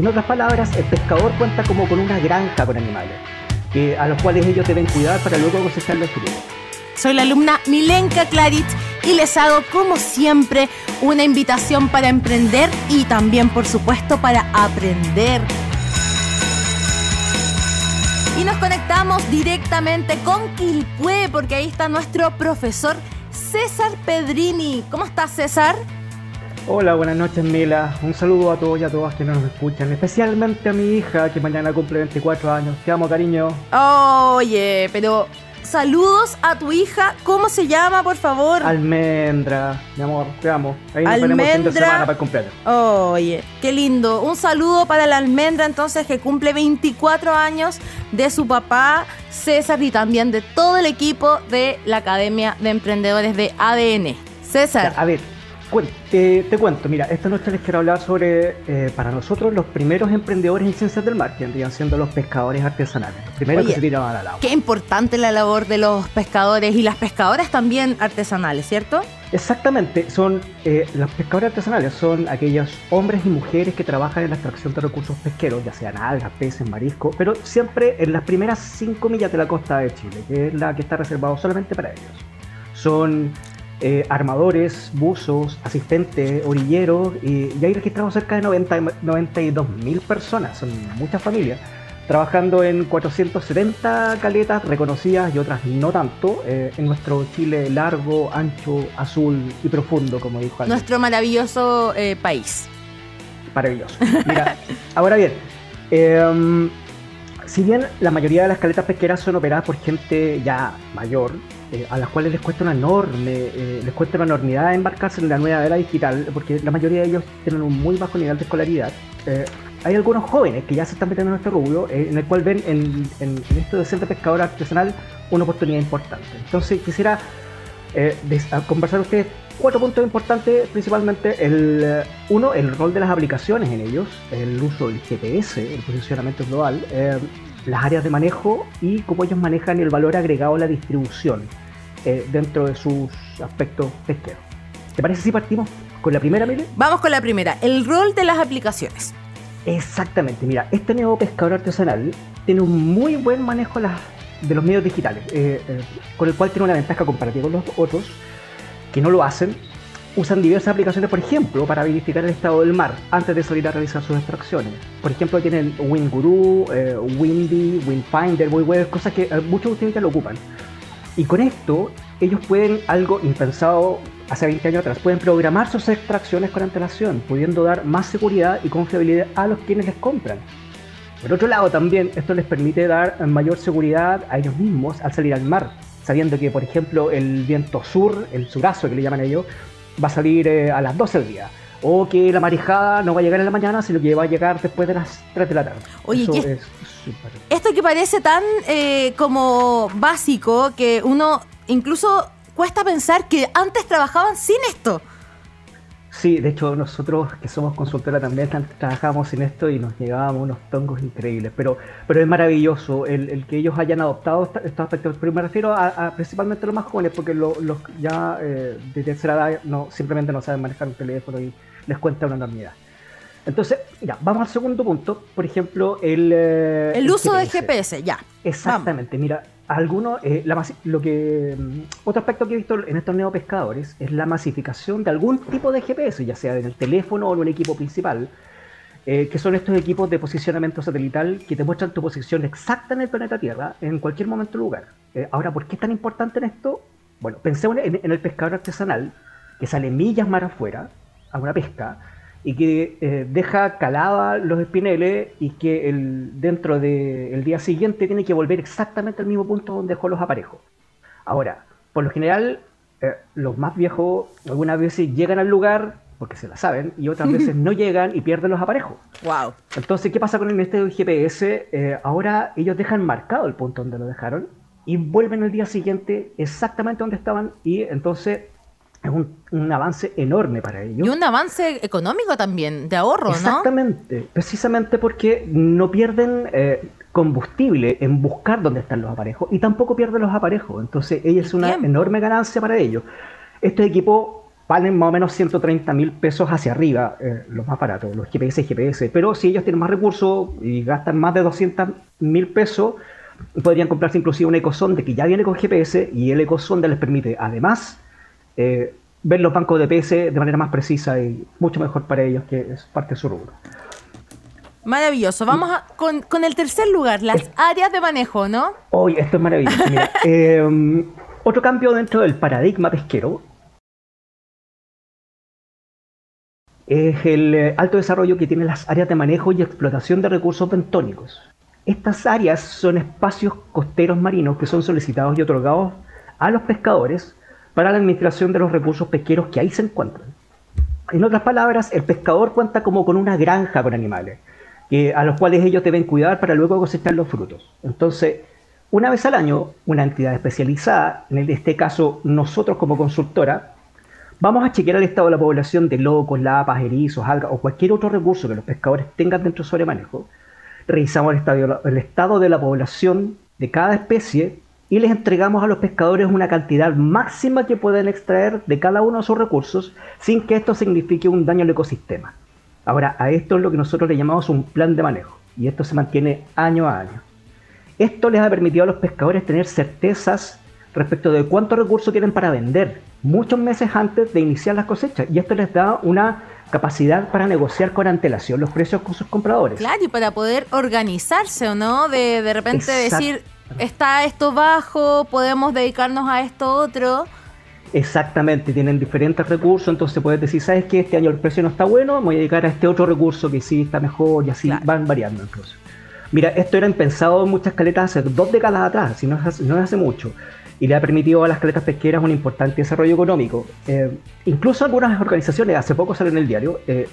En otras palabras, el pescador cuenta como con una granja con animales, a los cuales ellos deben cuidar para luego cosechar los frutos. Soy la alumna Milenka Clarit y les hago, como siempre, una invitación para emprender y también, por supuesto, para aprender. Y nos conectamos directamente con Quilpué, porque ahí está nuestro profesor César Pedrini. ¿Cómo estás, César? Hola, buenas noches, Mila. Un saludo a todos y a todas que nos escuchan, especialmente a mi hija que mañana cumple 24 años. Te amo, cariño. Oye, pero saludos a tu hija. ¿Cómo se llama, por favor? Almendra, mi amor, te amo. Ahí nos Almendra. fin de semana para el cumpleaños. Oye, qué lindo. Un saludo para la Almendra, entonces, que cumple 24 años de su papá, César, y también de todo el equipo de la Academia de Emprendedores de ADN. César. a ver, te, te, cuento, mira, esta noche les quiero hablar sobre, eh, para nosotros, los primeros emprendedores en ciencias del mar, que vendrían siendo los pescadores artesanales, los primeros que se tiraban al agua. Qué importante la labor de los pescadores y las pescadoras también artesanales, ¿cierto? Exactamente, son eh, los pescadores artesanales, son aquellos hombres y mujeres que trabajan en la extracción de recursos pesqueros, ya sean algas, peces, mariscos, pero siempre en las primeras 5 millas de la costa de Chile, que es la que está reservado solamente para ellos. Son eh, armadores, buzos, asistentes, orilleros, y, hay registrados cerca de 90, 92 mil personas, son muchas familias, trabajando en 470 caletas reconocidas y otras no tanto, eh, en nuestro Chile largo, ancho, azul y profundo, como dijo alguien. Nuestro maravilloso eh, país. Maravilloso. Mira, ahora bien, em, si bien la mayoría de las caletas pesqueras son operadas por gente ya mayor, eh, a las cuales les cuesta una enorme, eh, les cuesta una enormidad embarcarse en la nueva era digital, porque la mayoría de ellos tienen un muy bajo nivel de escolaridad. Eh, hay algunos jóvenes que ya se están metiendo en este rubro, en el cual ven en, esto de ser de pescador artesanal una oportunidad importante. Entonces quisiera conversar con ustedes cuatro puntos importantes, principalmente el uno, el rol de las aplicaciones en ellos, el uso del GPS, el posicionamiento global, las áreas de manejo y cómo ellos manejan el valor agregado a la distribución eh, dentro de sus aspectos pesqueros. ¿Te parece si partimos con la primera, Mire? Vamos con la primera, el rol de las aplicaciones. Exactamente, mira, este nuevo pescador artesanal tiene un muy buen manejo de los medios digitales, eh, eh, con el cual tiene una ventaja comparativa con los otros que no lo hacen usan diversas aplicaciones, por ejemplo, para verificar el estado del mar antes de salir a realizar sus extracciones. Por ejemplo, tienen WinGuru, eh, Windy, WinFinder, WebWeb, cosas que eh, muchos ya lo ocupan. Y con esto, ellos pueden, algo impensado hace 20 años atrás, pueden programar sus extracciones con antelación, pudiendo dar más seguridad y confiabilidad a los quienes les compran. Por otro lado, también esto les permite dar mayor seguridad a ellos mismos al salir al mar, sabiendo que, por ejemplo, el viento sur, el surazo que le llaman ellos, va a salir eh, a las 12 del día. O que la marejada no va a llegar en la mañana, sino que va a llegar después de las 3 de la tarde. Oye, esto que parece tan eh, como básico que uno incluso cuesta pensar que antes trabajaban sin esto. Sí, de hecho nosotros que somos consultora también trabajamos en esto y nos llevábamos unos tongos increíbles, pero, pero es maravilloso el, que ellos hayan adoptado estos aspectos. Pero me refiero a, principalmente a los más jóvenes, porque los, ya eh, de tercera edad no, simplemente no saben manejar un teléfono y les cuenta una enormidad. Entonces, ya, vamos al segundo punto, por ejemplo, el... Eh, el, uso del GPS, ya. Exactamente, mira, algunos, eh, lo que mm, otro aspecto que he visto en estos neopescadores es la masificación de algún tipo de GPS, ya sea en el teléfono o en un equipo principal, eh, que son estos equipos de posicionamiento satelital que te muestran tu posición exacta en el planeta Tierra en cualquier momento o lugar. Eh, ahora, ¿por qué es tan importante en esto? Bueno, pensemos en, en el pescador artesanal que sale millas mar afuera a una pesca y que eh, deja calada los espineles y que el, dentro del día siguiente tiene que volver exactamente al mismo punto donde dejó los aparejos. Ahora, por lo general, eh, los más viejos algunas veces llegan al lugar porque se la saben y otras veces no llegan y pierden los aparejos. Wow. Entonces, ¿qué pasa con el este GPS? Eh, ahora ellos dejan marcado el punto donde lo dejaron y vuelven el día siguiente exactamente donde estaban y entonces es un, avance enorme para ellos. Y un avance económico también, de ahorro, Exactamente, precisamente porque no pierden eh, combustible en buscar dónde están los aparejos y tampoco pierden los aparejos. Entonces, ella es una enorme ganancia para ellos. Este equipo valen más o menos 130 mil pesos hacia arriba, eh, los más baratos, los GPS y GPS. Pero si ellos tienen más recursos y gastan más de 200 mil pesos, podrían comprarse inclusive un ecosonde que ya viene con GPS y el ecosonde les permite además eh, ver los bancos de PS de manera más precisa y mucho mejor para ellos, que es parte de su rubro. Maravilloso. Vamos con, el tercer lugar, las áreas de manejo, ¿no? Hoy, esto es maravilloso. Em, otro cambio dentro del paradigma pesquero es el eh, alto desarrollo que tienen las áreas de manejo y explotación de recursos bentónicos. Estas áreas son espacios costeros marinos que son solicitados y otorgados a los pescadores para la administración de los recursos pesqueros que ahí se encuentran. En otras palabras, el pescador cuenta como con una granja con animales, a los cuales ellos deben cuidar para luego cosechar los frutos. Entonces, una vez al año, una entidad especializada, en este caso nosotros como consultora, vamos a chequear el estado de la población de locos, lapas, erizos, algas o cualquier otro recurso que los pescadores tengan dentro de su manejo. Revisamos el estado de la población de cada especie y les entregamos a los pescadores una cantidad máxima que pueden extraer de cada uno de sus recursos sin que esto signifique un daño al ecosistema. Ahora, a esto es lo que nosotros le llamamos un plan de manejo y esto se mantiene año a año. Esto les ha permitido a los pescadores tener certezas respecto de cuántos recursos tienen para vender muchos meses antes de iniciar las cosechas y esto les da una capacidad para negociar con antelación los precios con sus compradores. Claro, y para poder organizarse o no, de, de repente decir, está esto bajo, podemos dedicarnos a esto otro. Exactamente, tienen diferentes recursos, entonces puedes decir, ¿sabes qué? Este año el precio no está bueno, voy a dedicar a este otro recurso que sí está mejor y así van variando incluso. Mira, esto era impensado en muchas caletas hace dos décadas atrás, si no es hace, no hace mucho, y le ha permitido a las caletas pesqueras un importante desarrollo económico. Eh, incluso algunas organizaciones, hace poco salió en el diario, eh,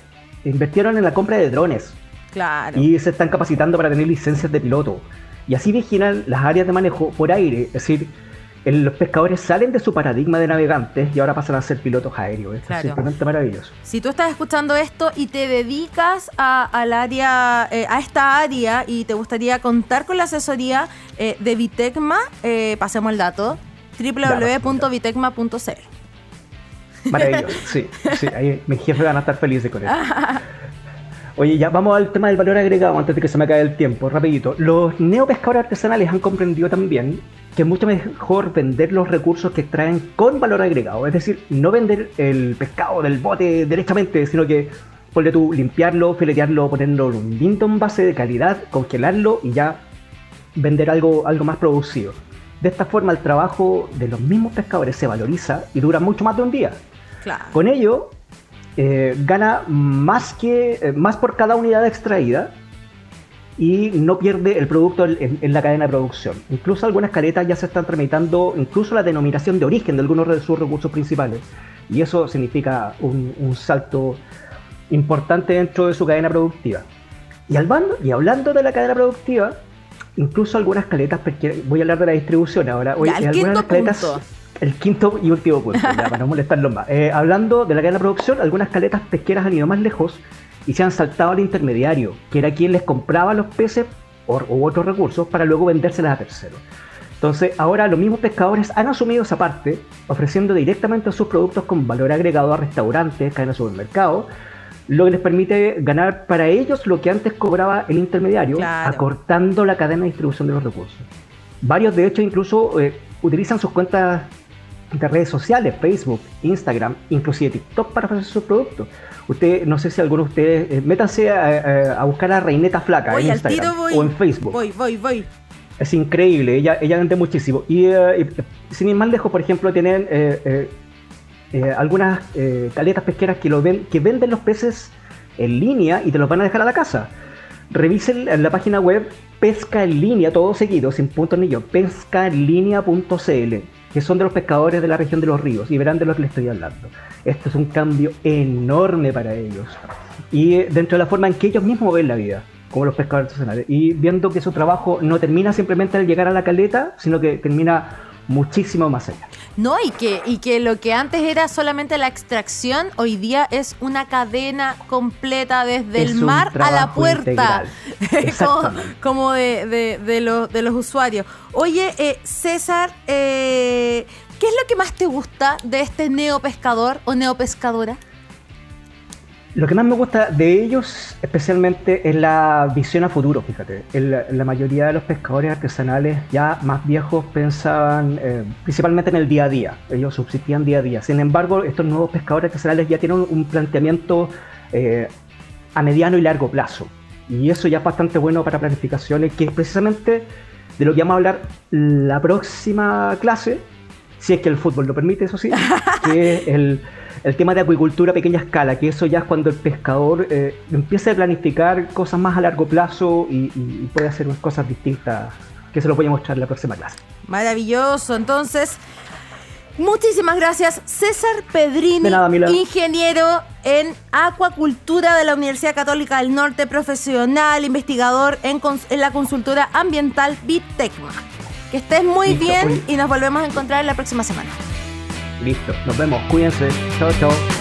invirtieron en la compra de drones. Claro. Y se están capacitando para tener licencias de piloto y así vigilan las áreas de manejo por aire, es decir, los pescadores salen de su paradigma de navegantes y ahora pasan a ser pilotos aéreos. es simplemente maravilloso. Si tú estás escuchando esto y te dedicas a, al área, eh, a esta área y te gustaría contar con la asesoría eh, de Vitecma, eh, pasemos el dato www.vitecma.cl. Maravilloso, sí, sí, ahí mis jefes van a estar felices con eso. Oye, ya vamos al tema del valor agregado antes de que se me acabe el tiempo, rapidito. Los neopescadores artesanales han comprendido también que es mucho mejor vender los recursos que extraen con valor agregado. Es decir, no vender el pescado del bote directamente, sino que ponle tú limpiarlo, filetearlo, ponerlo en un lindo envase de calidad, congelarlo y ya vender algo, algo más producido. De esta forma el trabajo de los mismos pescadores se valoriza y dura mucho más de un día. Claro. Con ello, eh, gana más, que, eh, más por cada unidad extraída y no pierde el producto en, la cadena de producción. Incluso algunas caletas ya se están tramitando incluso la denominación de origen de algunos de sus recursos principales. Y eso significa un, salto importante dentro de su cadena productiva. Y, hablando, y hablando de la cadena productiva, incluso algunas caletas, voy a hablar de la distribución ahora, hoy, algunas caletas el quinto y último punto, para no molestarlos más. Eh, hablando de la cadena de producción, algunas caletas pesqueras han ido más lejos y se han saltado al intermediario, que era quien les compraba los peces u otros recursos para luego vendérselas a terceros. Entonces, ahora los mismos pescadores han asumido esa parte, ofreciendo directamente sus productos con valor agregado a restaurantes, cadenas de supermercados, lo que les permite ganar para ellos lo que antes cobraba el intermediario, acortando la cadena de distribución de los recursos. Varios, de hecho, incluso eh, utilizan sus cuentas de redes sociales, Facebook, Instagram, inclusive TikTok para ofrecer sus productos. Usted, no sé si alguno de ustedes, eh, métanse a, buscar a Reineta Flaca en Instagram o en Facebook. Voy, voy, voy. Es increíble, ella, ella vende muchísimo. Y, eh, sin ir más lejos, por ejemplo, tienen eh, algunas caletas pesqueras que, lo ven, que venden los peces en línea y te los van a dejar a la casa. Revisen en la página web pesca en línea, todo seguido, sin puntos ni yo, pescaenlinea.cl que son de los pescadores de la región de los ríos, y verán de lo que les estoy hablando. Esto es un cambio enorme para ellos. Y eh, dentro de la forma en que ellos mismos ven la vida, como los pescadores artesanales, y viendo que su trabajo no termina simplemente al llegar a la caleta, sino que termina muchísimo más allá. No, y que, y que lo que antes era solamente la extracción, hoy día es una cadena completa desde el mar a la puerta, como, de, de, los, de los usuarios. Oye, eh, César, eh, ¿Qué es lo que más te gusta de este neopescador o neopescadora? Lo que más me gusta de ellos especialmente es la visión a futuro, fíjate. la mayoría de los pescadores artesanales ya más viejos pensaban eh, principalmente en el día a día, ellos subsistían día a día. Sin embargo, estos nuevos pescadores artesanales ya tienen un planteamiento eh, a mediano y largo plazo. Y eso ya es bastante bueno para planificaciones, que es precisamente de lo que vamos a hablar la próxima clase, si es que el fútbol lo permite, eso sí, que es el el tema de acuicultura a pequeña escala, que eso ya es cuando el pescador eh, empieza a planificar cosas más a largo plazo y, puede hacer unas cosas distintas, que se lo voy a mostrar en la próxima clase. Maravilloso, entonces... Muchísimas gracias, César Pedrini, ingeniero en acuacultura de la Universidad Católica del Norte, profesional, investigador en, la consultora ambiental Bitecma. Que estés muy bien y nos volvemos a encontrar la próxima semana. Listo, nos vemos, cuídense. Chao, chao.